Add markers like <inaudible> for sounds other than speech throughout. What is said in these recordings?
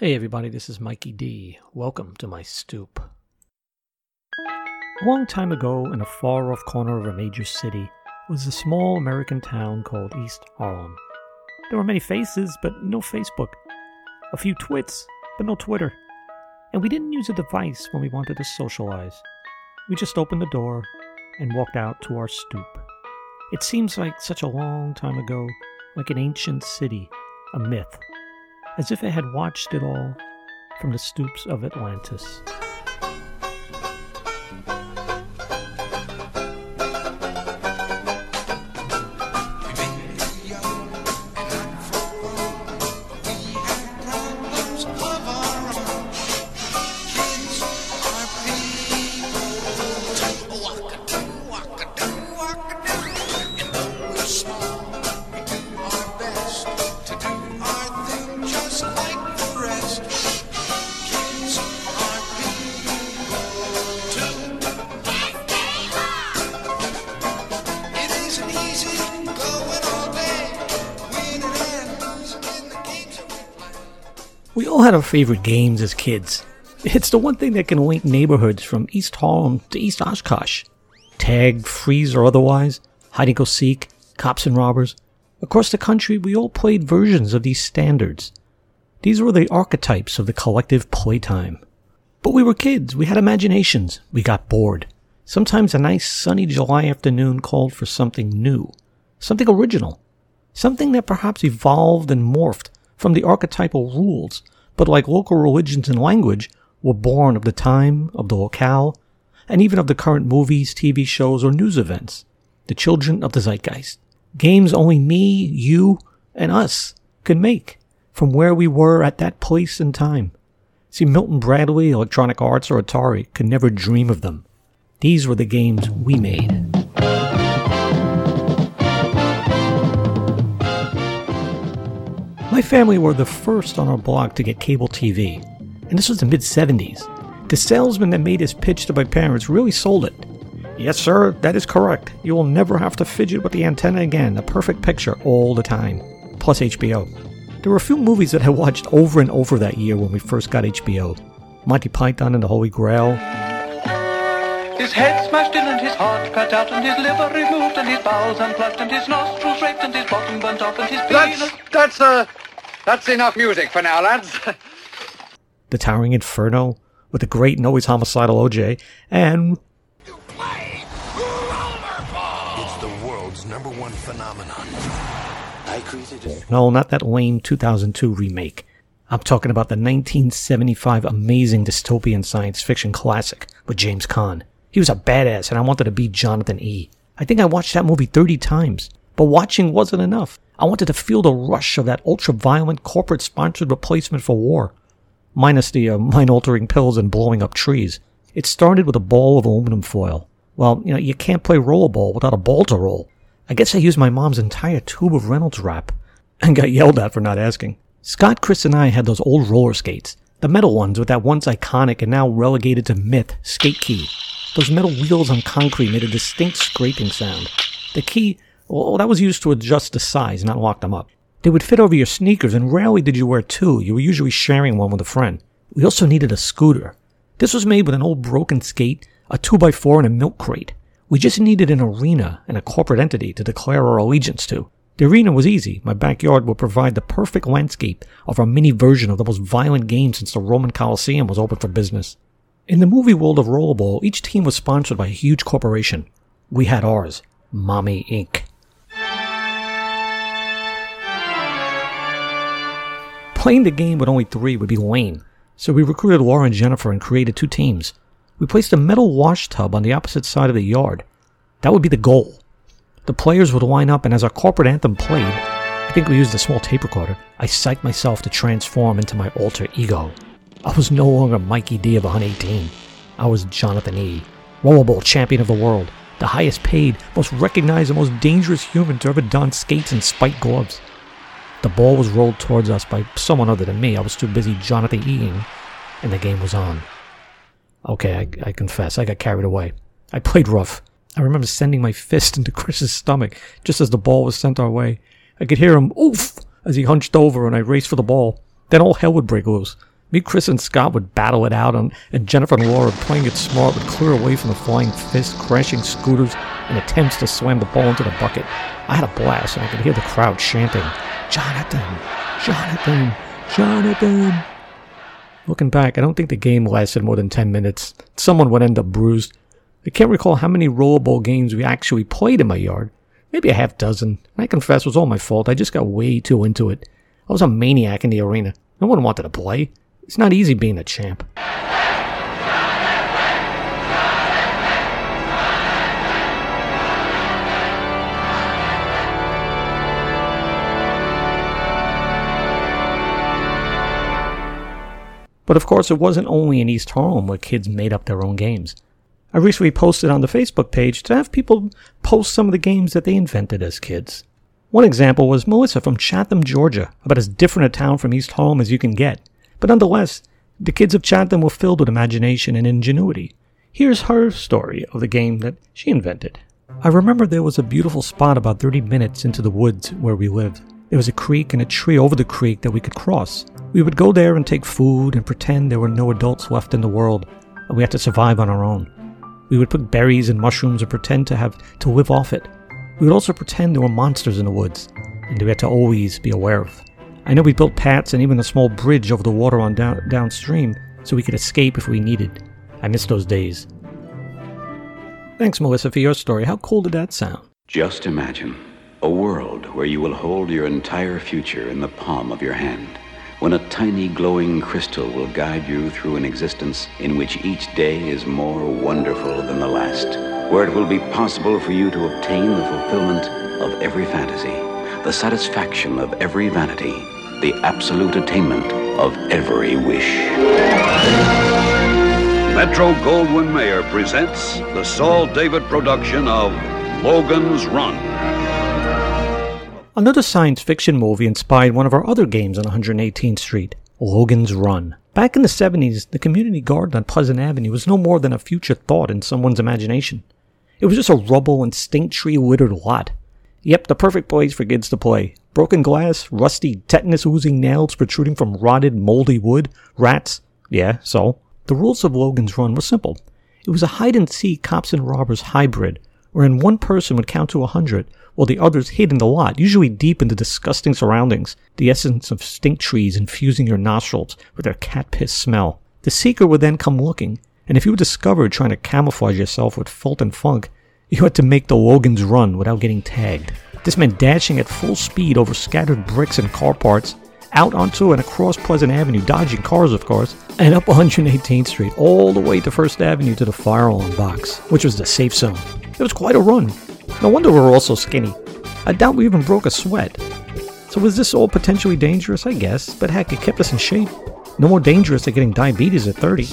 Hey everybody, this is Mikey D. Welcome to my stoop. A long time ago, in a far off corner of a major city, was a small American town called East Harlem. There were many faces, but no Facebook. A few twits, but no Twitter. And we didn't use a device when we wanted to socialize. We just opened the door and walked out to our stoop. It seems like such a long time ago, like an ancient city, a myth as if it had watched it all from the stoops of Atlantis. We all had our favorite games as kids. It's the one thing that can link neighborhoods from East Harlem to East Oshkosh. Tag, freeze, or otherwise, hide and go seek, cops and robbers. Across the country, we all played versions of these standards. These were the archetypes of the collective playtime. But we were kids, we had imaginations, we got bored. Sometimes a nice sunny July afternoon called for something new, something original, something that perhaps evolved and morphed from the archetypal rules, but like local religions and language, were born of the time, of the locale, and even of the current movies, TV shows, or news events. The children of the zeitgeist. Games only me, you, and us could make from where we were at that place and time. See, Milton Bradley, Electronic Arts, or Atari could never dream of them. These were the games we made. My family were the first on our block to get cable TV, and this was the mid 70s. The salesman that made his pitch to my parents really sold it. Yes, sir, that is correct. You will never have to fidget with the antenna again. A perfect picture all the time. Plus HBO. There were a few movies that I watched over and over that year when we first got HBO Monty Python and the Holy Grail. His head smashed in and his heart cut out and his liver removed and his bowels unplugged and his nostrils raked and his bottom burnt off and his penis... That's that's uh that's enough music for now, lads. <laughs> The Towering Inferno with the great and always homicidal OJ, and It's the world's number one phenomenon. I created it. no, not that lame 2002 remake. I'm talking about the 1975 amazing dystopian science fiction classic with James Caan. He was a badass, and I wanted to be Jonathan E. I think I watched that movie 30 times, but watching wasn't enough. I wanted to feel the rush of that ultra violent corporate sponsored replacement for war, minus the uh, mind altering pills and blowing up trees. It started with a ball of aluminum foil. Well, you know, you can't play rollerball without a ball to roll. I guess I used my mom's entire tube of Reynolds wrap <laughs> and got yelled at for not asking. Scott, Chris, and I had those old roller skates, the metal ones with that once iconic and now relegated to myth skate key. Those metal wheels on concrete made a distinct scraping sound. The key, well, that was used to adjust the size, not lock them up. They would fit over your sneakers, and rarely did you wear two. You were usually sharing one with a friend. We also needed a scooter. This was made with an old broken skate, a 2x4, and a milk crate. We just needed an arena and a corporate entity to declare our allegiance to. The arena was easy. My backyard would provide the perfect landscape of our mini version of the most violent game since the Roman Colosseum was open for business. In the movie world of Rollerball, each team was sponsored by a huge corporation. We had ours, Mommy Inc. Playing the game with only three would be lame, so we recruited Laura and Jennifer and created two teams. We placed a metal wash tub on the opposite side of the yard. That would be the goal. The players would line up, and as our corporate anthem played, I think we used a small tape recorder, I psyched myself to transform into my alter ego. I was no longer Mikey D of 118. I was Jonathan E., rollerball champion of the world, the highest paid, most recognized, and most dangerous human to ever don skates and spiked gloves. The ball was rolled towards us by someone other than me. I was too busy Jonathan eating, and the game was on. Okay, I, I confess, I got carried away. I played rough. I remember sending my fist into Chris's stomach just as the ball was sent our way. I could hear him oof as he hunched over and I raced for the ball. Then all hell would break loose. Me, Chris, and Scott would battle it out, and, and Jennifer and Laura, playing it smart, would clear away from the flying fist, crashing scooters, and attempts to slam the ball into the bucket. I had a blast, and I could hear the crowd chanting, Jonathan, Jonathan, Jonathan. Looking back, I don't think the game lasted more than 10 minutes. Someone would end up bruised. I can't recall how many rollerball games we actually played in my yard. Maybe a half dozen. I confess it was all my fault. I just got way too into it. I was a maniac in the arena. No one wanted to play. It's not easy being a champ. But of course, it wasn't only in East Harlem where kids made up their own games. I recently posted on the Facebook page to have people post some of the games that they invented as kids. One example was Melissa from Chatham, Georgia, about as different a town from East Harlem as you can get. But nonetheless, the kids of Chatham were filled with imagination and ingenuity. Here's her story of the game that she invented. I remember there was a beautiful spot about 30 minutes into the woods where we lived. There was a creek and a tree over the creek that we could cross. We would go there and take food and pretend there were no adults left in the world, and we had to survive on our own. We would pick berries and mushrooms and pretend to have to live off it. We would also pretend there were monsters in the woods, and we had to always be aware of. I know we built paths and even a small bridge over the water on down, downstream so we could escape if we needed. I miss those days. Thanks, Melissa, for your story. How cool did that sound? Just imagine a world where you will hold your entire future in the palm of your hand, when a tiny glowing crystal will guide you through an existence in which each day is more wonderful than the last, where it will be possible for you to obtain the fulfillment of every fantasy, the satisfaction of every vanity, the absolute attainment of every wish. Metro Goldwyn Mayer presents the Saul David production of Logan's Run. Another science fiction movie inspired one of our other games on 118th Street, Logan's Run. Back in the 70s, the community garden on Pleasant Avenue was no more than a future thought in someone's imagination. It was just a rubble and stink tree littered lot. Yep, the perfect place for kids to play. Broken glass, rusty, tetanus oozing nails protruding from rotted, moldy wood, rats. Yeah, so. The rules of Logan's Run were simple. It was a hide and seek cops and robbers hybrid, wherein one person would count to a hundred while the others hid in the lot, usually deep in the disgusting surroundings, the essence of stink trees infusing your nostrils with their cat piss smell. The seeker would then come looking, and if you were discovered trying to camouflage yourself with Fulton Funk, you had to make the Logan's run without getting tagged. This meant dashing at full speed over scattered bricks and car parts, out onto and across Pleasant Avenue, dodging cars, of course, and up 118th Street, all the way to First Avenue to the fire alarm box, which was the safe zone. It was quite a run. No wonder we were all so skinny. I doubt we even broke a sweat. So was this all potentially dangerous? I guess, but heck, it kept us in shape. No more dangerous than getting diabetes at 30.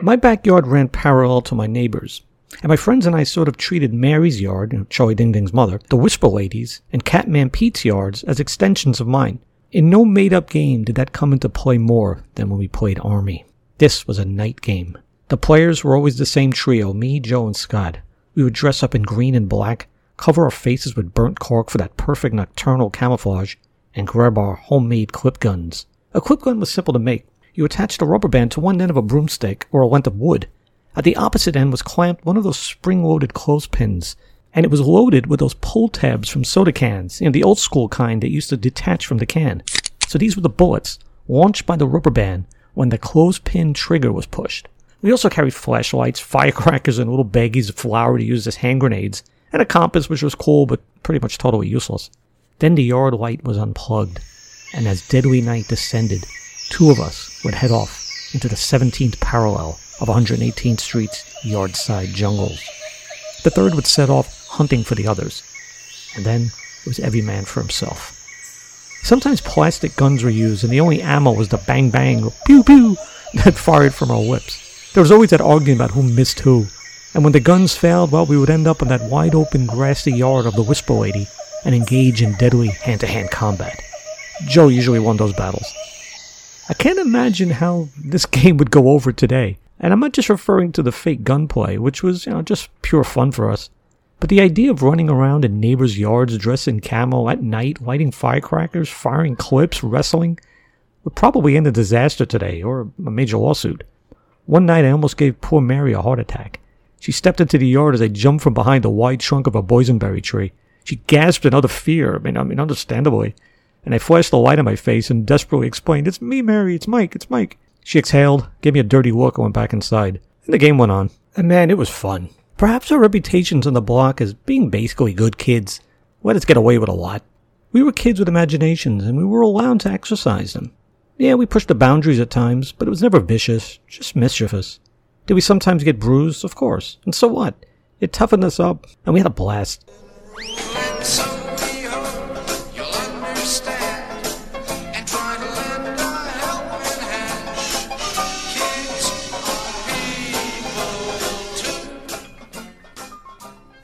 My backyard ran parallel to my neighbor's, and my friends and I sort of treated Mary's yard, you Charlie Ding Ding's mother, the Whisper Ladies, and Catman Pete's yards as extensions of mine. In no made up game did that come into play more than when we played Army. This was a night game. The players were always the same trio me, Joe, and Scott. We would dress up in green and black, cover our faces with burnt cork for that perfect nocturnal camouflage, and grab our homemade clip guns. A clip gun was simple to make. You attached a rubber band to one end of a broomstick or a length of wood. At the opposite end was clamped one of those spring-loaded clothespins, and it was loaded with those pull tabs from soda cans, you know, the old school kind that used to detach from the can. So these were the bullets, launched by the rubber band when the clothespin trigger was pushed. We also carried flashlights, firecrackers, and little baggies of flour to use as hand grenades, and a compass which was cool but pretty much totally useless. Then the yard light was unplugged, and as deadly night descended, two of us would head off into the 17th parallel of 118th Street's yardside jungles. The third would set off hunting for the others, and then it was every man for himself. Sometimes plastic guns were used, and the only ammo was the bang bang or pew pew <laughs> that fired from our whips. There was always that argument about who missed who, and when the guns failed, well, we would end up in that wide open grassy yard of the Whisper Lady and engage in deadly hand to hand combat. Joe usually won those battles. I can't imagine how this <laughs> game would go over today. And I'm not just referring to the fake gunplay, which was, you know, just pure fun for us. But the idea of running around in neighbors' yards dressed in camo at night, lighting firecrackers, firing clips, wrestling, would probably end in disaster today or a major lawsuit. One night I almost gave poor Mary a heart attack. She stepped into the yard as I jumped from behind the wide trunk of a boysenberry tree. She gasped in utter fear, I mean, I mean, understandably. And I flashed the light in my face and desperately explained, It's me, Mary, it's Mike, it's Mike. She exhaled, gave me a dirty look, and went back inside. And the game went on. And man, it was fun. Perhaps our reputations on the block as being basically good kids let us get away with a lot. We were kids with imaginations, and we were allowed to exercise them. Yeah, we pushed the boundaries at times, but it was never vicious, just mischievous. Did we sometimes get bruised? Of course. And so what? It toughened us up, and we had a blast.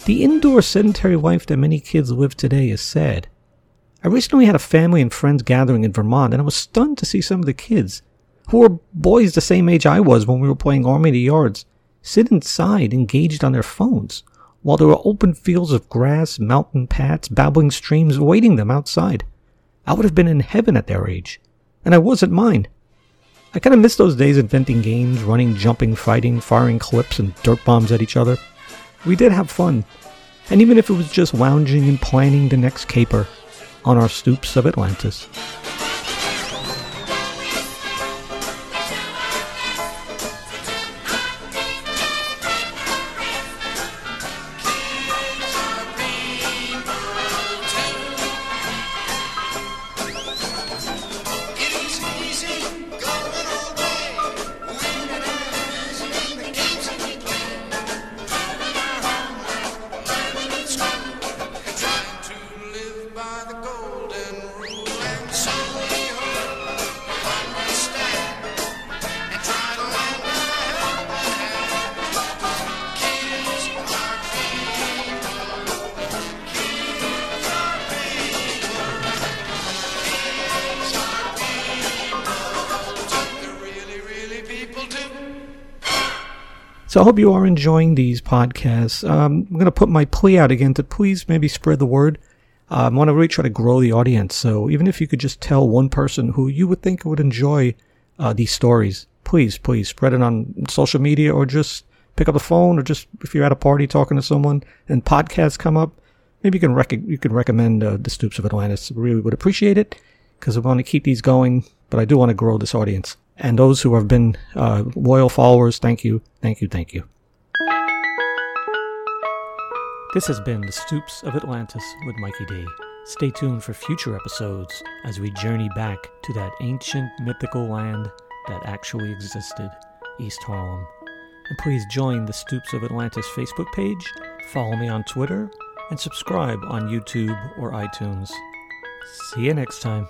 The indoor sedentary life that many kids live today is sad. I recently had a family and friends gathering in Vermont, and I was stunned to see some of the kids, who were boys the same age I was when we were playing Army of the Yards, sit inside engaged on their phones, while there were open fields of grass, mountain paths, babbling streams awaiting them outside. I would have been in heaven at their age, and I wasn't mine. I kind of miss those days inventing games, running, jumping, fighting, firing clips and dirt bombs at each other. We did have fun, and even if it was just lounging and planning the next caper on our stoops of Atlantis. I hope you are enjoying these podcasts. Um, I'm going to put my plea out again to please maybe spread the word. Um, I want to really try to grow the audience. So even if you could just tell one person who you would think would enjoy uh, these stories, please, please spread it on social media or just pick up the phone or just if you're at a party talking to someone and podcasts come up, maybe you can rec- you can recommend uh, the Stoops of Atlantis. Really would appreciate it because I want to keep these going, but I do want to grow this audience. And those who have been uh, loyal followers, thank you, thank you, thank you. This has been the Stoops of Atlantis with Mikey D. Stay tuned for future episodes as we journey back to that ancient mythical land that actually existed, East Harlem. And please join the Stoops of Atlantis Facebook page, follow me on Twitter, and subscribe on YouTube or iTunes. See you next time.